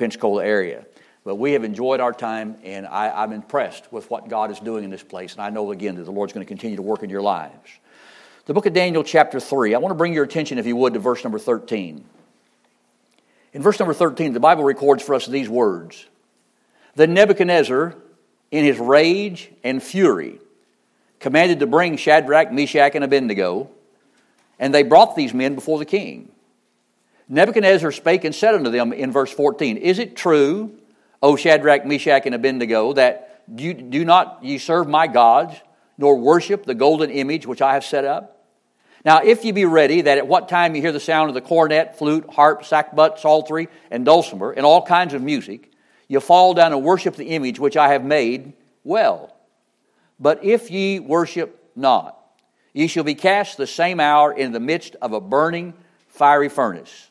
Pensacola area. But we have enjoyed our time, and I, am I'm impressed with what God is doing in this place. And I know, again, that the Lord's going to continue to work in your lives. The book of Daniel, chapter 3, I want to bring your attention, if you would, to verse number 13. In verse number 13, the Bible records for us these words Then Nebuchadnezzar, in his rage and fury, commanded to bring Shadrach, Meshach, and Abednego, and they brought these men before the king. Nebuchadnezzar spake and said unto them in verse 14, Is it true, O Shadrach, Meshach, and Abednego, that you do not ye serve my gods, nor worship the golden image which I have set up? Now, if ye be ready, that at what time you hear the sound of the cornet, flute, harp, sackbut, psaltery, and dulcimer, and all kinds of music, you fall down and worship the image which I have made, well. But if ye worship not, ye shall be cast the same hour in the midst of a burning fiery furnace.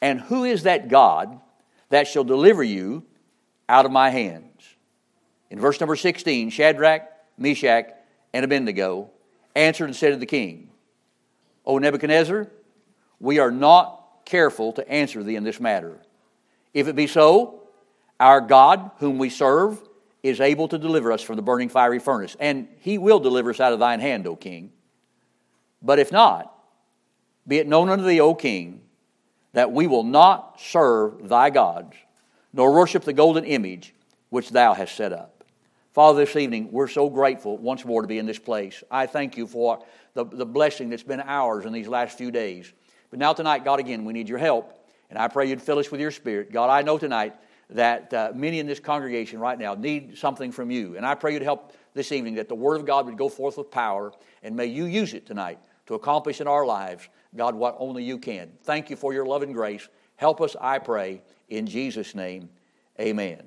And who is that God that shall deliver you out of my hands? In verse number 16, Shadrach, Meshach, and Abednego answered and said to the king, O Nebuchadnezzar, we are not careful to answer thee in this matter. If it be so, our God, whom we serve, is able to deliver us from the burning fiery furnace, and he will deliver us out of thine hand, O king. But if not, be it known unto thee, O king, that we will not serve thy gods, nor worship the golden image which thou hast set up. Father, this evening, we're so grateful once more to be in this place. I thank you for the, the blessing that's been ours in these last few days. But now, tonight, God, again, we need your help. And I pray you'd fill us with your spirit. God, I know tonight that uh, many in this congregation right now need something from you. And I pray you'd help this evening that the Word of God would go forth with power. And may you use it tonight to accomplish in our lives, God, what only you can. Thank you for your love and grace. Help us, I pray, in Jesus' name. Amen.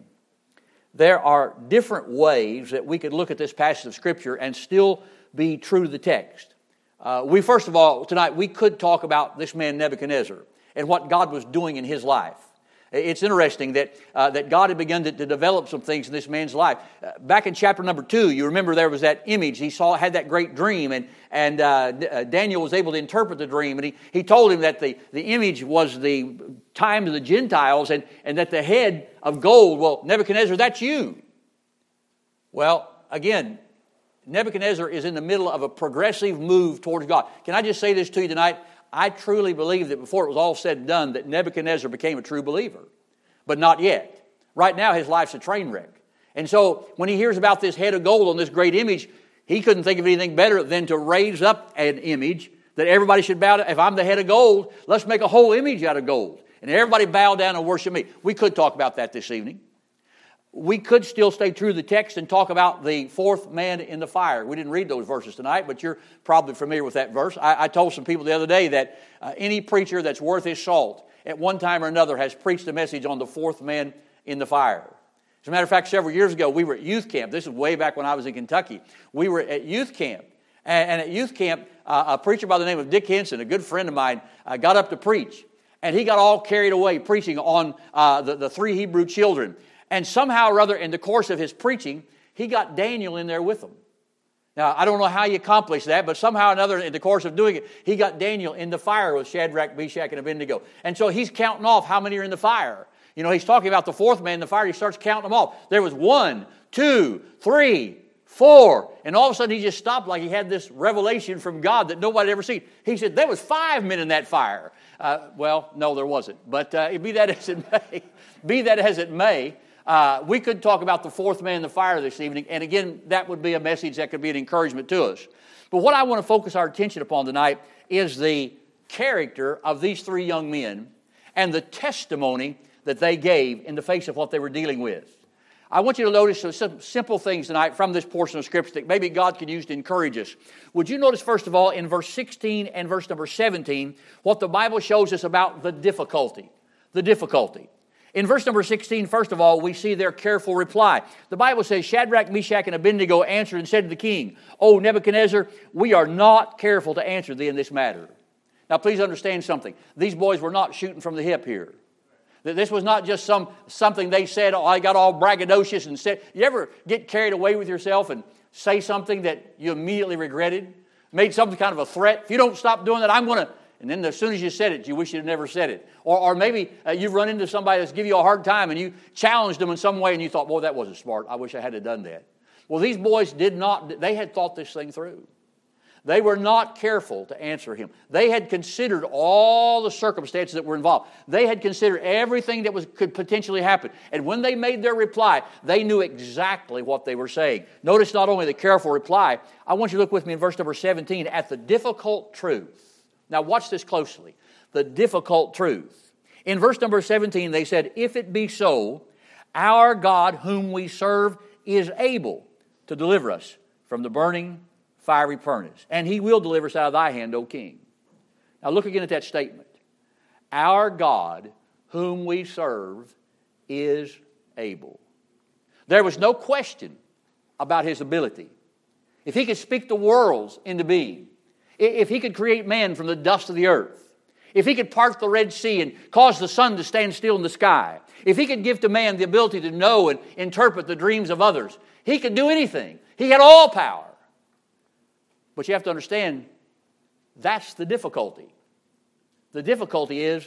There are different ways that we could look at this passage of Scripture and still be true to the text. Uh, we, first of all, tonight, we could talk about this man Nebuchadnezzar and what God was doing in his life. It's interesting that, uh, that God had begun to, to, develop some things in this man's life. Uh, back in chapter number two, you remember there was that image. He saw, had that great dream, and, and uh, uh Daniel was able to interpret the dream. And he, he told him that the, the image was the time of the Gentiles and, and that the head of gold, well, Nebuchadnezzar, that's you. Well, again, Nebuchadnezzar is in the middle of a progressive move towards God. Can I just say this to you tonight? I truly believe that before it was all said and done, that Nebuchadnezzar became a true believer. But not yet. Right now, his life's a train wreck. And so, when he hears about this head of gold on this great image, he couldn't think of anything better than to raise up an image that everybody should bow to. If I'm the head of gold, let's make a whole image out of gold. And everybody bow down and worship me. We could talk about that this evening we could still stay true to the text and talk about the fourth man in the fire. We didn't read those verses tonight, but you're probably familiar with that verse. I, I told some people the other day that uh, any preacher that's worth his salt at one time or another has preached a message on the fourth man in the fire. As a matter of fact, several years ago, we were at youth camp. This is way back when I was in Kentucky. We were at youth camp. And, and at youth camp, uh, a preacher by the name of Dick Henson, a good friend of mine, uh, got up to preach. And he got all carried away preaching on uh, the, the three Hebrew children. And somehow or other, in the course of his preaching, he got Daniel in there with him. Now, I don't know how he accomplished that, but somehow or another, in the course of doing it, he got Daniel in the fire with Shadrach, Meshach, and Abednego. And so he's counting off how many are in the fire. You know, he's talking about the fourth man in the fire. He starts counting them off. There was one, two, three, four. And all of a sudden, he just stopped like he had this revelation from God that nobody had ever seen. He said, There was five men in that fire. Uh, well, no, there wasn't. But uh, be that as it may, be that as it may, uh, we could talk about the fourth man in the fire this evening, and again, that would be a message that could be an encouragement to us. But what I want to focus our attention upon tonight is the character of these three young men and the testimony that they gave in the face of what they were dealing with. I want you to notice some simple things tonight from this portion of Scripture that maybe God could use to encourage us. Would you notice, first of all, in verse 16 and verse number 17, what the Bible shows us about the difficulty? The difficulty. In verse number 16, first of all, we see their careful reply. The Bible says, Shadrach, Meshach, and Abednego answered and said to the king, O Nebuchadnezzar, we are not careful to answer thee in this matter. Now, please understand something. These boys were not shooting from the hip here. This was not just some something they said, oh, I got all braggadocious and said. You ever get carried away with yourself and say something that you immediately regretted? Made some kind of a threat. If you don't stop doing that, I'm going to And then as soon as you said it, you wish you'd never said it. Or, or maybe uh, you've run into somebody that's give you a hard time and you challenged them in some way and you thought, boy, that wasn't smart. I wish I had done that. Well, these boys did not, they had thought this thing through. They were not careful to answer him. They had considered all the circumstances that were involved. They had considered everything that was, could potentially happen. And when they made their reply, they knew exactly what they were saying. Notice not only the careful reply, I want you to look with me in verse number 17 at the difficult truth. Now, watch this closely. The difficult truth. In verse number 17, they said, If it be so, our God, whom we serve, is able to deliver us from the burning fiery furnace, and he will deliver us out of thy hand, O king. Now look again at that statement. Our God, whom we serve, is able. There was no question about his ability. If he could speak the worlds into being, if he could create man from the dust of the earth, if he could part the Red Sea and cause the sun to stand still in the sky, if he could give to man the ability to know and interpret the dreams of others, he could do anything. He had all power. But you have to understand that's the difficulty. The difficulty is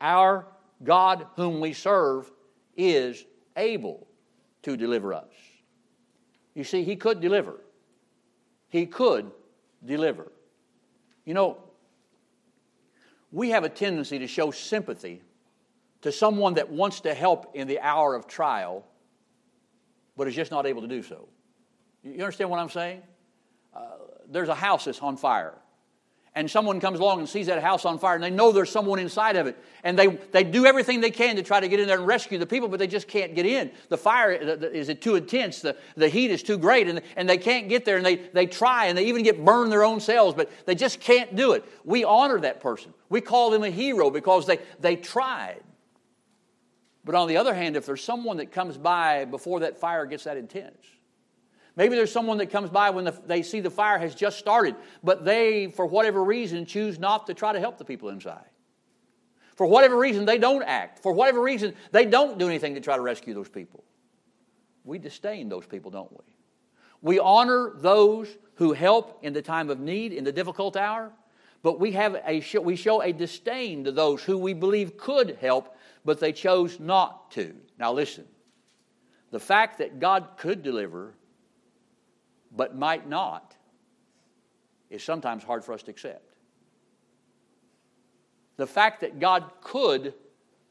our God, whom we serve, is able to deliver us. You see, He could deliver. He could deliver. You know, we have a tendency to show sympathy to someone that wants to help in the hour of trial, but is just not able to do so. You understand what I'm saying? Uh, there's a house that's on fire. And someone comes along and sees that house on fire, and they know there's someone inside of it. And they, they do everything they can to try to get in there and rescue the people, but they just can't get in. The fire is it too intense, the, the heat is too great, and, and they can't get there. And they, they try, and they even get burned their own selves, but they just can't do it. We honor that person. We call them a hero because they, they tried. But on the other hand, if there's someone that comes by before that fire gets that intense, Maybe there's someone that comes by when the, they see the fire has just started, but they, for whatever reason, choose not to try to help the people inside. For whatever reason, they don't act. For whatever reason, they don't do anything to try to rescue those people. We disdain those people, don't we? We honor those who help in the time of need, in the difficult hour, but we, have a, we show a disdain to those who we believe could help, but they chose not to. Now, listen the fact that God could deliver but might not is sometimes hard for us to accept. The fact that God could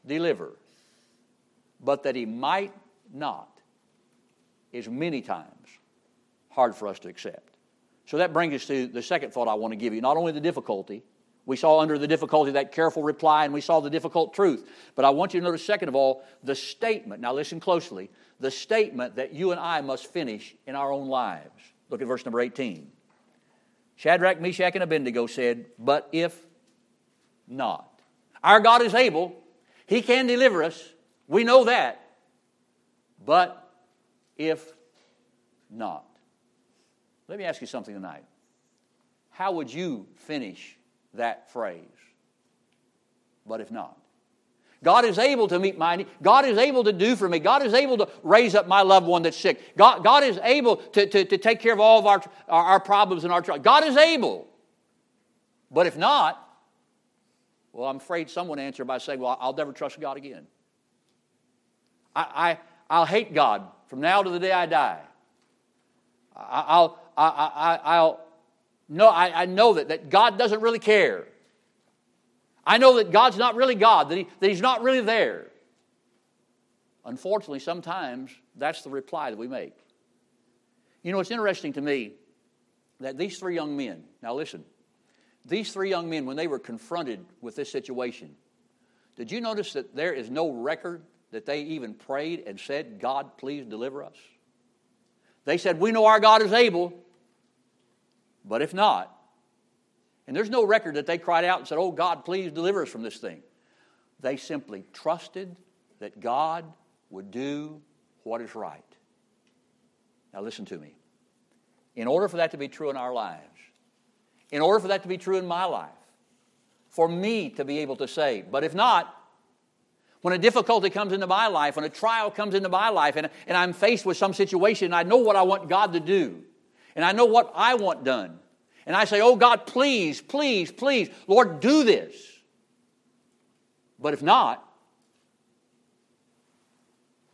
deliver, but that He might not, is many times hard for us to accept. So that brings us to the second thought I want to give you. Not only the difficulty, we saw under the difficulty that careful reply, and we saw the difficult truth. But I want you to notice, second of all, the statement. Now, listen closely the statement that you and I must finish in our own lives. Look at verse number 18. Shadrach, Meshach, and Abednego said, But if not. Our God is able, He can deliver us. We know that. But if not. Let me ask you something tonight. How would you finish that phrase? But if not. God is able to meet my need. God is able to do for me. God is able to raise up my loved one that's sick. God, God is able to, to, to take care of all of our, our, our problems and our troubles. God is able. But if not, well, I'm afraid someone answer by saying, well, I'll never trust God again. I, I, I'll hate God from now to the day I die. I, I'll, I, I, I'll, no, I, I know that, that God doesn't really care. I know that God's not really God, that, he, that He's not really there. Unfortunately, sometimes that's the reply that we make. You know, it's interesting to me that these three young men, now listen, these three young men, when they were confronted with this situation, did you notice that there is no record that they even prayed and said, God, please deliver us? They said, We know our God is able, but if not, and there's no record that they cried out and said, Oh, God, please deliver us from this thing. They simply trusted that God would do what is right. Now, listen to me. In order for that to be true in our lives, in order for that to be true in my life, for me to be able to say, but if not, when a difficulty comes into my life, when a trial comes into my life, and, and I'm faced with some situation, and I know what I want God to do, and I know what I want done, and I say, Oh God, please, please, please, Lord, do this. But if not,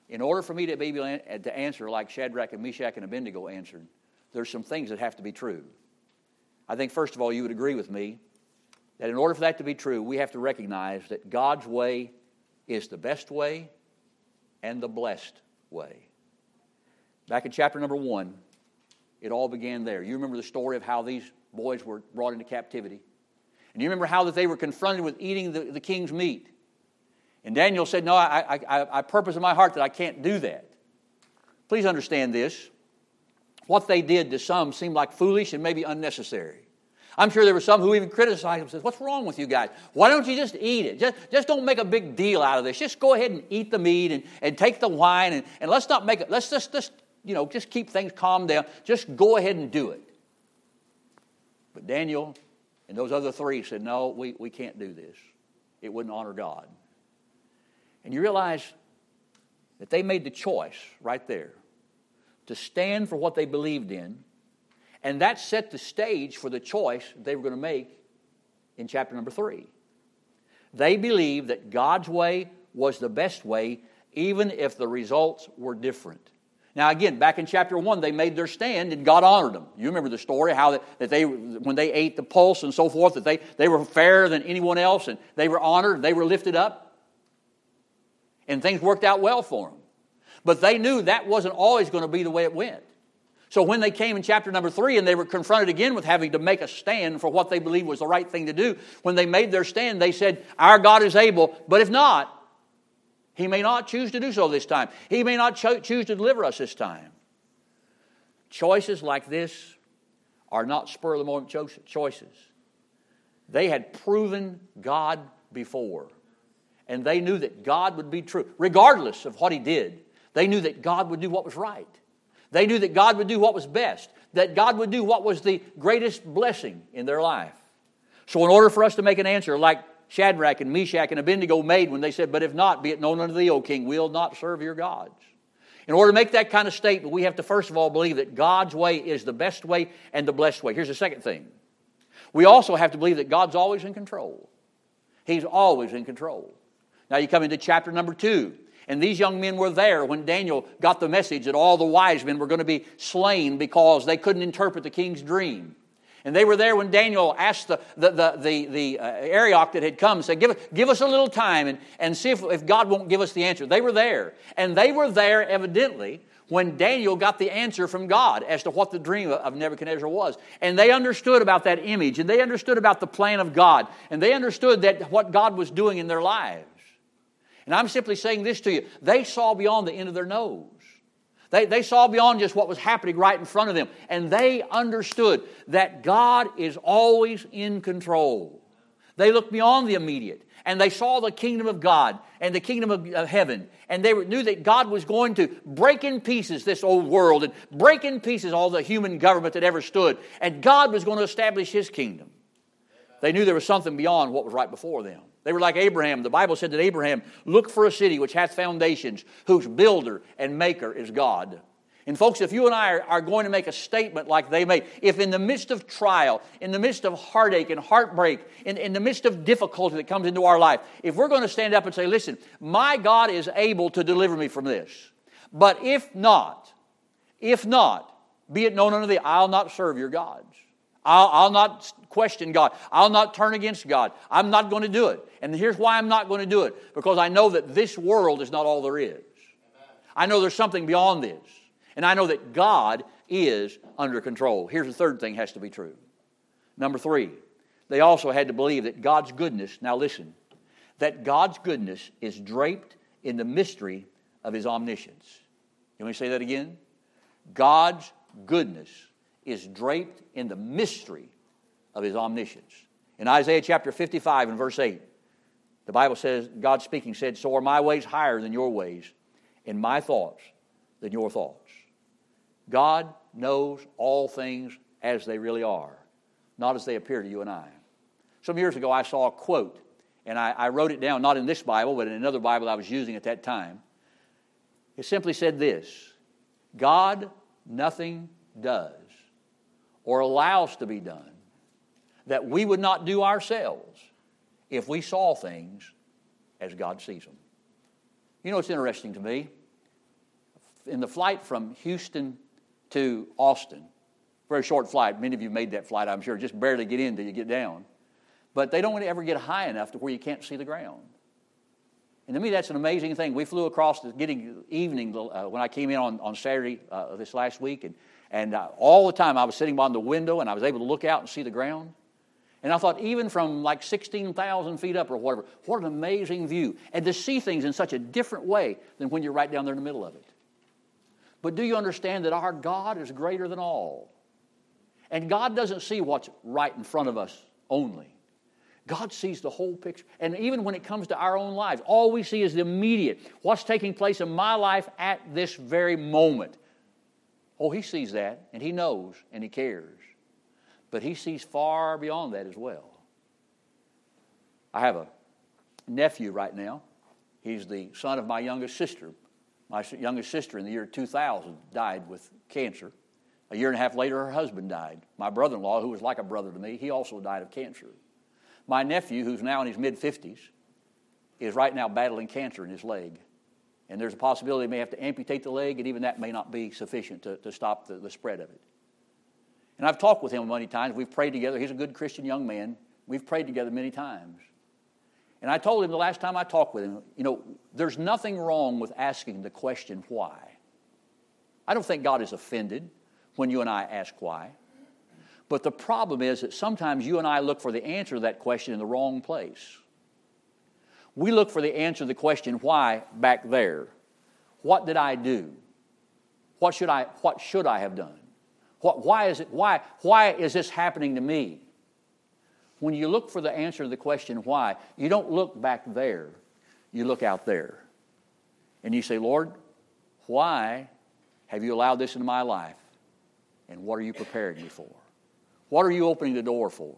in order for me to be able to answer like Shadrach and Meshach and Abednego answered, there's some things that have to be true. I think, first of all, you would agree with me that in order for that to be true, we have to recognize that God's way is the best way and the blessed way. Back in chapter number one, it all began there. You remember the story of how these boys were brought into captivity. And you remember how that they were confronted with eating the, the king's meat. And Daniel said, No, I, I, I purpose in my heart that I can't do that. Please understand this. What they did to some seemed like foolish and maybe unnecessary. I'm sure there were some who even criticized him, said, What's wrong with you guys? Why don't you just eat it? Just, just don't make a big deal out of this. Just go ahead and eat the meat and, and take the wine and, and let's not make it, let's just, just, you know, just keep things calm down. Just go ahead and do it. But Daniel and those other three said, No, we, we can't do this. It wouldn't honor God. And you realize that they made the choice right there to stand for what they believed in, and that set the stage for the choice they were going to make in chapter number three. They believed that God's way was the best way, even if the results were different. Now, again, back in chapter one, they made their stand and God honored them. You remember the story how that, that they, when they ate the pulse and so forth, that they, they were fairer than anyone else and they were honored, they were lifted up and things worked out well for them. But they knew that wasn't always going to be the way it went. So when they came in chapter number three and they were confronted again with having to make a stand for what they believed was the right thing to do, when they made their stand, they said, Our God is able, but if not, He may not choose to do so this time. He may not cho- choose to deliver us this time. Choices like this are not spur of the moment choices. They had proven God before and they knew that God would be true, regardless of what he did. They knew that God would do what was right. They knew that God would do what was best, that God would do what was the greatest blessing in their life. So, in order for us to make an answer like Shadrach and Meshach and Abednego made when they said, But if not, be it known unto thee, O king, we'll not serve your gods. In order to make that kind of statement, we have to first of all believe that God's way is the best way and the blessed way. Here's the second thing we also have to believe that God's always in control. He's always in control. Now you come into chapter number two. And these young men were there when Daniel got the message that all the wise men were going to be slain because they couldn't interpret the king's dream. And they were there when Daniel asked the, the, the, the, the uh, Arioch that had come, said, give, give us a little time and, and see if, if God won't give us the answer. They were there. And they were there, evidently, when Daniel got the answer from God as to what the dream of Nebuchadnezzar was. And they understood about that image, and they understood about the plan of God, and they understood that what God was doing in their lives. And I'm simply saying this to you. They saw beyond the end of their nose. They, they saw beyond just what was happening right in front of them. And they understood that God is always in control. They looked beyond the immediate and they saw the kingdom of God and the kingdom of, of heaven. And they knew that God was going to break in pieces this old world and break in pieces all the human government that ever stood. And God was going to establish his kingdom. They knew there was something beyond what was right before them. They were like Abraham. The Bible said that Abraham looked for a city which hath foundations, whose builder and maker is God. And folks, if you and I are, going to make a statement like they made, if in the midst of trial, in the midst of heartache and heartbreak, in, in the midst of difficulty that comes into our life, if we're going to stand up and say, listen, my God is able to deliver me from this. But if not, if not, be it known unto thee, I'll not serve your gods. I'll, I'll, not question God. I'll not turn against God. I'm not going to do it. And here's why I'm not going to do it because I know that this world is not all there is. I know there's something beyond this. And I know that God is under control. Here's the third thing has to be true. Number three, they also had to believe that God's goodness, now listen, that God's goodness is draped in the mystery of his omniscience. Can we say that again? God's goodness is draped in the mystery of his omniscience. In Isaiah chapter 55 and verse 8, the Bible says, God speaking said, So are my ways higher than your ways, and my thoughts than your thoughts. God knows all things as they really are, not as they appear to you and I. Some years ago, I saw a quote, and I, I wrote it down, not in this Bible, but in another Bible I was using at that time. It simply said this God nothing does or allows to be done that we would not do ourselves if we saw things as God sees them. You know, it's interesting to me. In the flight from Houston to Austin, very short flight, many of you made that flight, I'm sure, just barely get in until you get down. But they don't ever get high enough to where you can't see the ground. And to me, that's an amazing thing. We flew across the getting evening uh, when I came in on, on Saturday uh, this last week, and, and uh, all the time I was sitting by the window and I was able to look out and see the ground. And I thought, even from like 16,000 feet up or whatever, what an amazing view. And to see things in such a different way than when you're right down there in the middle of it. But do you understand that our God is greater than all? And God doesn't see what's right in front of us only. God sees the whole picture. And even when it comes to our own lives, all we see is the immediate. What's taking place in my life at this very moment? Oh, He sees that, and He knows, and He cares. But He sees far beyond that as well. I have a nephew right now. He's the son of my youngest sister. My youngest sister in the year 2000 died with cancer. A year and a half later, her husband died. My brother in law, who was like a brother to me, he also died of cancer. My nephew, who's now in his mid 50s, is right now battling cancer in his leg. And there's a possibility he may have to amputate the leg, and even that may not be sufficient to, to stop the, the spread of it. And I've talked with him many times. We've prayed together. He's a good Christian young man. We've prayed together many times. And I told him the last time I talked with him, you know, there's nothing wrong with asking the question why. I don't think God is offended when you and I ask why. But the problem is that sometimes you and I look for the answer to that question in the wrong place. We look for the answer to the question, why, back there. What did I do? What should I, what should I have done? What, why, is it, why, why is this happening to me? When you look for the answer to the question, why, you don't look back there, you look out there. And you say, Lord, why have you allowed this into my life? And what are you preparing me for? What are you opening the door for?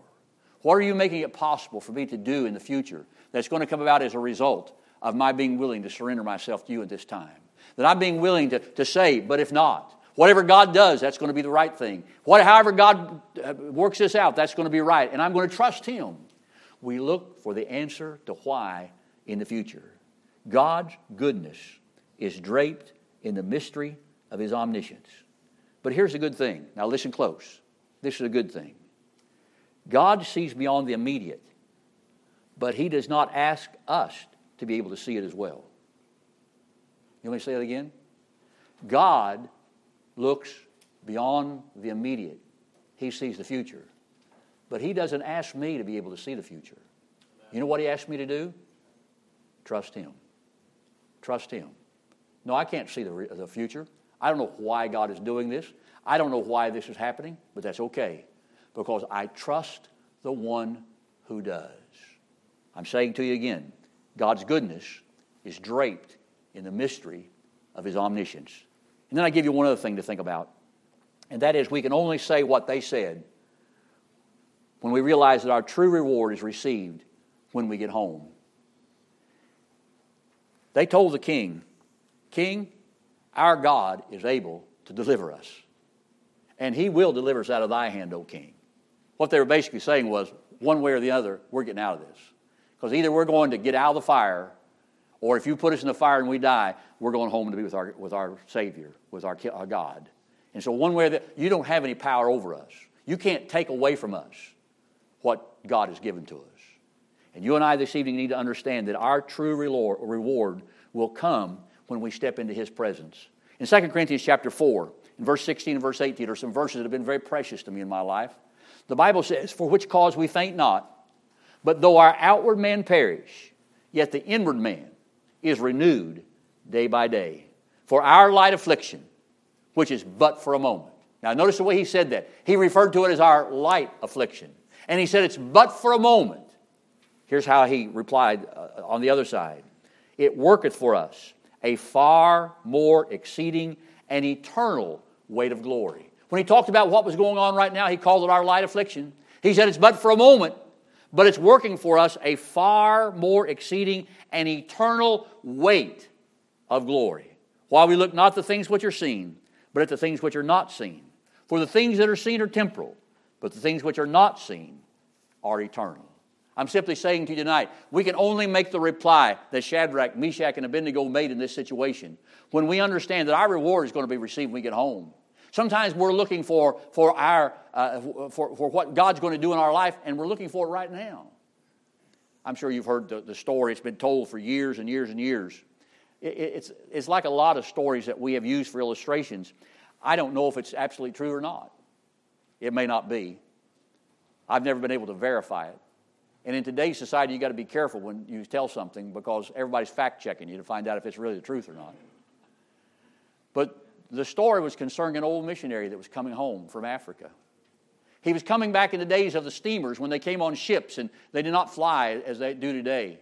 What are you making it possible for me to do in the future that's going to come about as a result of my being willing to surrender myself to you at this time? That I'm being willing to, to say, but if not, whatever God does, that's going to be the right thing. What, however, God uh, works this out, that's going to be right. And I'm going to trust Him. We look for the answer to why in the future. God's goodness is draped in the mystery of His omniscience. But here's the good thing. Now, listen close. This is a good thing. God sees beyond the immediate, but He does not ask us to be able to see it as well. You want me to say that again? God looks beyond the immediate, He sees the future. But He doesn't ask me to be able to see the future. You know what He asked me to do? Trust Him. Trust Him. No, I can't see the, the future. I don't know why God is doing this. I don't know why this is happening, but that's okay because I trust the one who does. I'm saying to you again God's goodness is draped in the mystery of his omniscience. And then I give you one other thing to think about, and that is we can only say what they said when we realize that our true reward is received when we get home. They told the king, King, our God is able to deliver us and he will deliver us out of thy hand, O king. What they were basically saying was, one way or the other, we're getting out of this. Because either we're going to get out of the fire, or if you put us in the fire and we die, we're going home to be with our, with our Savior, with our, our God. And so, one way that you don't have any power over us. You can't take away from us what God has given to us. And you and I this evening need to understand that our true reward will come when we step into His presence. In 2 Corinthians chapter 4, in verse 16 and verse 18 are some verses that have been very precious to me in my life. The Bible says, For which cause we faint not, but though our outward man perish, yet the inward man is renewed day by day. For our light affliction, which is but for a moment. Now, notice the way he said that. He referred to it as our light affliction. And he said it's but for a moment. Here's how he replied uh, on the other side It worketh for us a far more exceeding and eternal weight of glory. When he talked about what was going on right now, he called it our light affliction. He said it's but for a moment, but it's working for us a far more exceeding and eternal weight of glory. While we look not the things which are seen, but at the things which are not seen. For the things that are seen are temporal, but the things which are not seen are eternal. I'm simply saying to you tonight, we can only make the reply that Shadrach, Meshach, and Abednego made in this situation when we understand that our reward is going to be received when we get home. Sometimes we're looking for, for, our, uh, for, for what God's going to do in our life, and we're looking for it right now. I'm sure you've heard the, the story. It's been told for years and years and years. It, it's, it's like a lot of stories that we have used for illustrations. I don't know if it's absolutely true or not. It may not be. I've never been able to verify it. And in today's society, you've got to be careful when you tell something because everybody's fact checking you to find out if it's really the truth or not. But the story was concerning an old missionary that was coming home from Africa. He was coming back in the days of the steamers when they came on ships and they did not fly as they do today.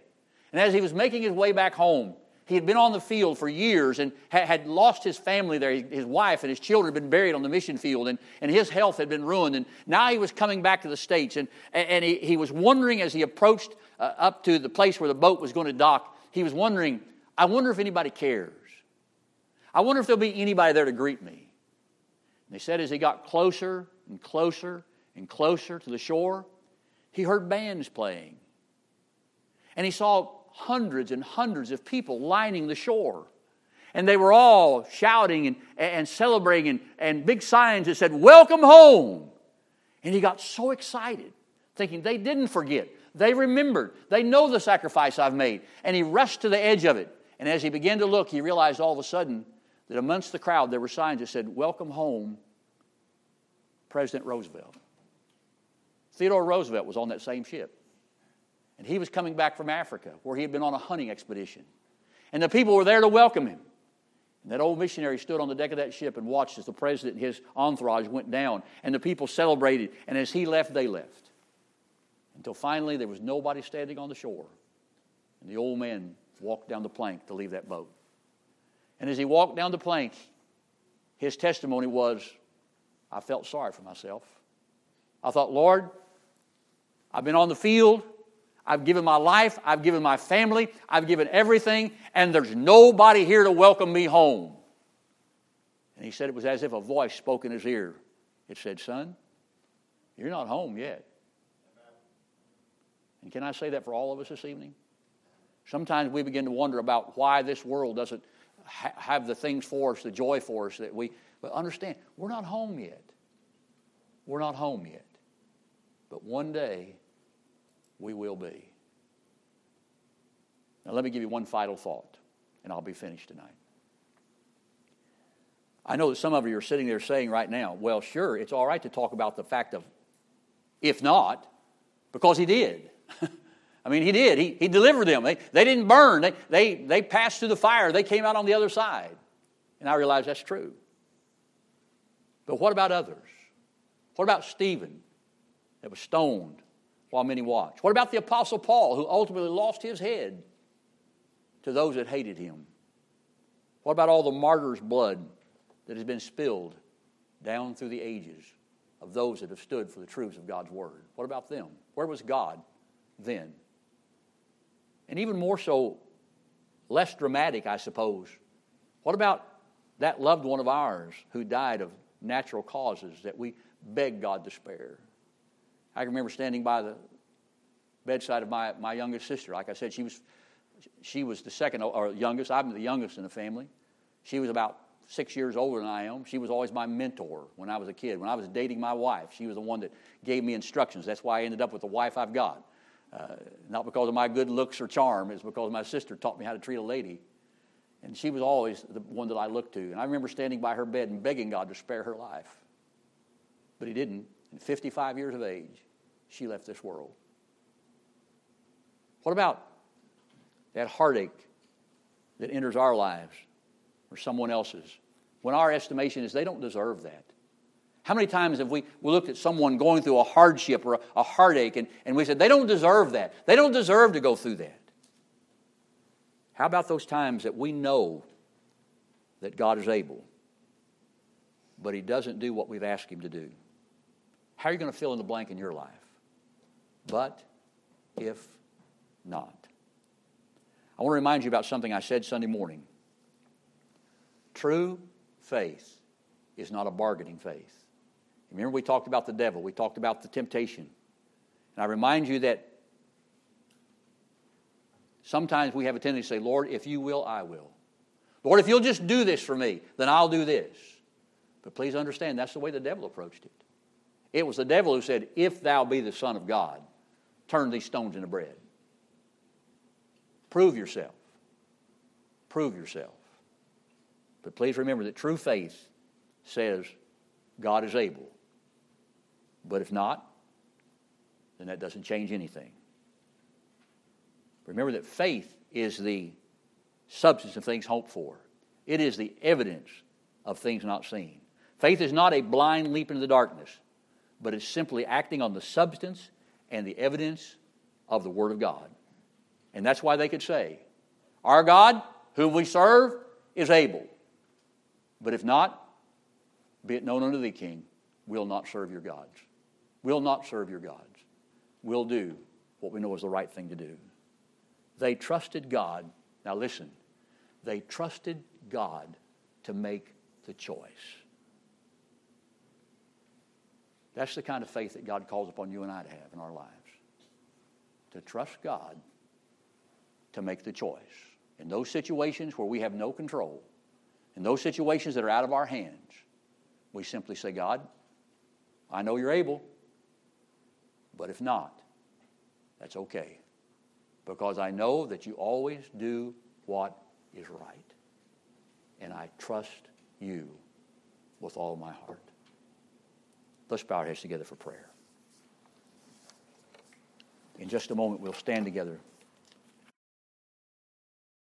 And as he was making his way back home, he had been on the field for years and had lost his family there. His wife and his children had been buried on the mission field, and, and his health had been ruined. And now he was coming back to the States, and, and he, he was wondering as he approached uh, up to the place where the boat was going to dock, he was wondering, I wonder if anybody cares. I wonder if there'll be anybody there to greet me. And they said as he got closer and closer and closer to the shore, he heard bands playing. And he saw hundreds and hundreds of people lining the shore. And they were all shouting and, and celebrating, and, and big signs that said, Welcome home. And he got so excited, thinking they didn't forget. They remembered. They know the sacrifice I've made. And he rushed to the edge of it. And as he began to look, he realized all of a sudden that amongst the crowd there were signs that said, Welcome home, President Roosevelt. Theodore Roosevelt was on that same ship. And he was coming back from Africa, where he had been on a hunting expedition. And the people were there to welcome him. And that old missionary stood on the deck of that ship and watched as the president and his entourage went down. And the people celebrated. And as he left, they left. Until finally, there was nobody standing on the shore. And the old man walked down the plank to leave that boat. And as he walked down the plank, his testimony was I felt sorry for myself. I thought, Lord, I've been on the field. I've given my life, I've given my family, I've given everything, and there's nobody here to welcome me home. And he said it was as if a voice spoke in his ear. It said, Son, you're not home yet. And can I say that for all of us this evening? Sometimes we begin to wonder about why this world doesn't ha- have the things for us, the joy for us that we. But understand, we're not home yet. We're not home yet. But one day, we will be. Now, let me give you one final thought, and I'll be finished tonight. I know that some of you are sitting there saying right now, well, sure, it's all right to talk about the fact of if not, because he did. I mean, he did. He, he delivered them. They, they didn't burn, they, they, they passed through the fire, they came out on the other side. And I realize that's true. But what about others? What about Stephen that was stoned? while many watched? What about the Apostle Paul, who ultimately lost his head to those that hated him? What about all the martyrs' blood that has been spilled down through the ages of those that have stood for the truths of God's Word? What about them? Where was God then? And even more so, less dramatic, I suppose. What about that loved one of ours who died of natural causes that we beg God to spare? I can remember standing by the bedside of my, my youngest sister. Like I said, she was, she was the second or youngest. I'm the youngest in the family. She was about six years older than I am. She was always my mentor when I was a kid. When I was dating my wife, she was the one that gave me instructions. That's why I ended up with the wife I've got. Uh, not because of my good looks or charm, it's because my sister taught me how to treat a lady. And she was always the one that I looked to. And I remember standing by her bed and begging God to spare her life. But He didn't. And 55 years of age, she left this world. What about that heartache that enters our lives or someone else's when our estimation is they don't deserve that? How many times have we, we looked at someone going through a hardship or a, a heartache and, and we said, they don't deserve that. They don't deserve to go through that. How about those times that we know that God is able, but He doesn't do what we've asked Him to do? How are you going to fill in the blank in your life? But if not. I want to remind you about something I said Sunday morning. True faith is not a bargaining faith. Remember, we talked about the devil, we talked about the temptation. And I remind you that sometimes we have a tendency to say, Lord, if you will, I will. Lord, if you'll just do this for me, then I'll do this. But please understand, that's the way the devil approached it. It was the devil who said, If thou be the Son of God, turn these stones into bread. Prove yourself. Prove yourself. But please remember that true faith says God is able. But if not, then that doesn't change anything. Remember that faith is the substance of things hoped for, it is the evidence of things not seen. Faith is not a blind leap into the darkness, but it's simply acting on the substance and the evidence of the Word of God. And that's why they could say, Our God, whom we serve, is able. But if not, be it known unto thee, King, we'll not serve your gods. We'll not serve your gods. We'll do what we know is the right thing to do. They trusted God. Now listen, they trusted God to make the choice. That's the kind of faith that God calls upon you and I to have in our lives. To trust God to make the choice. In those situations where we have no control, in those situations that are out of our hands, we simply say, God, I know you're able, but if not, that's okay. Because I know that you always do what is right. And I trust you with all my heart. Let's bow our heads together for prayer. In just a moment, we'll stand together.